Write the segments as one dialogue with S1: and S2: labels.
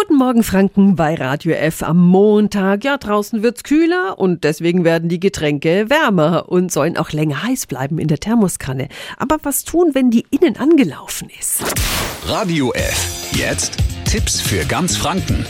S1: Guten Morgen Franken bei Radio F am Montag. Ja, draußen wird's kühler und deswegen werden die Getränke wärmer und sollen auch länger heiß bleiben in der Thermoskanne. Aber was tun, wenn die innen angelaufen ist?
S2: Radio F. Jetzt Tipps für ganz Franken.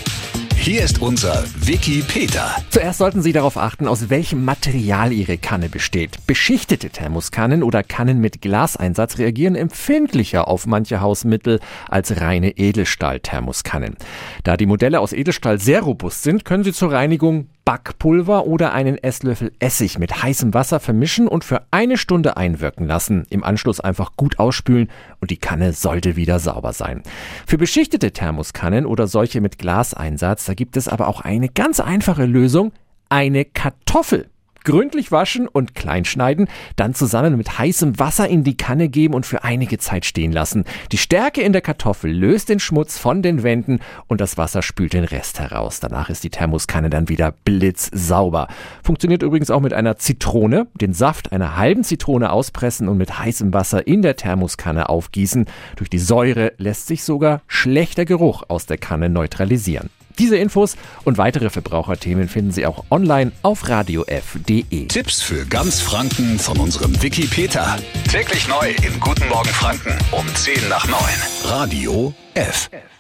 S2: Hier ist unser Wiki Peter.
S3: Zuerst sollten Sie darauf achten, aus welchem Material Ihre Kanne besteht. Beschichtete Thermoskannen oder Kannen mit Glaseinsatz reagieren empfindlicher auf manche Hausmittel als reine Edelstahl-Thermoskannen. Da die Modelle aus Edelstahl sehr robust sind, können Sie zur Reinigung Backpulver oder einen Esslöffel Essig mit heißem Wasser vermischen und für eine Stunde einwirken lassen. Im Anschluss einfach gut ausspülen und die Kanne sollte wieder sauber sein. Für beschichtete Thermoskannen oder solche mit Glaseinsatz, da gibt es aber auch eine ganz einfache Lösung, eine Kartoffel gründlich waschen und kleinschneiden, dann zusammen mit heißem Wasser in die Kanne geben und für einige Zeit stehen lassen. Die Stärke in der Kartoffel löst den Schmutz von den Wänden und das Wasser spült den Rest heraus. Danach ist die Thermoskanne dann wieder blitzsauber. Funktioniert übrigens auch mit einer Zitrone. Den Saft einer halben Zitrone auspressen und mit heißem Wasser in der Thermoskanne aufgießen. Durch die Säure lässt sich sogar schlechter Geruch aus der Kanne neutralisieren. Diese Infos und weitere Verbraucherthemen finden Sie auch online auf radiof.de.
S2: Tipps für ganz Franken von unserem Wiki Peter. Täglich neu in Guten Morgen Franken um 10 nach 9. Radio F. F.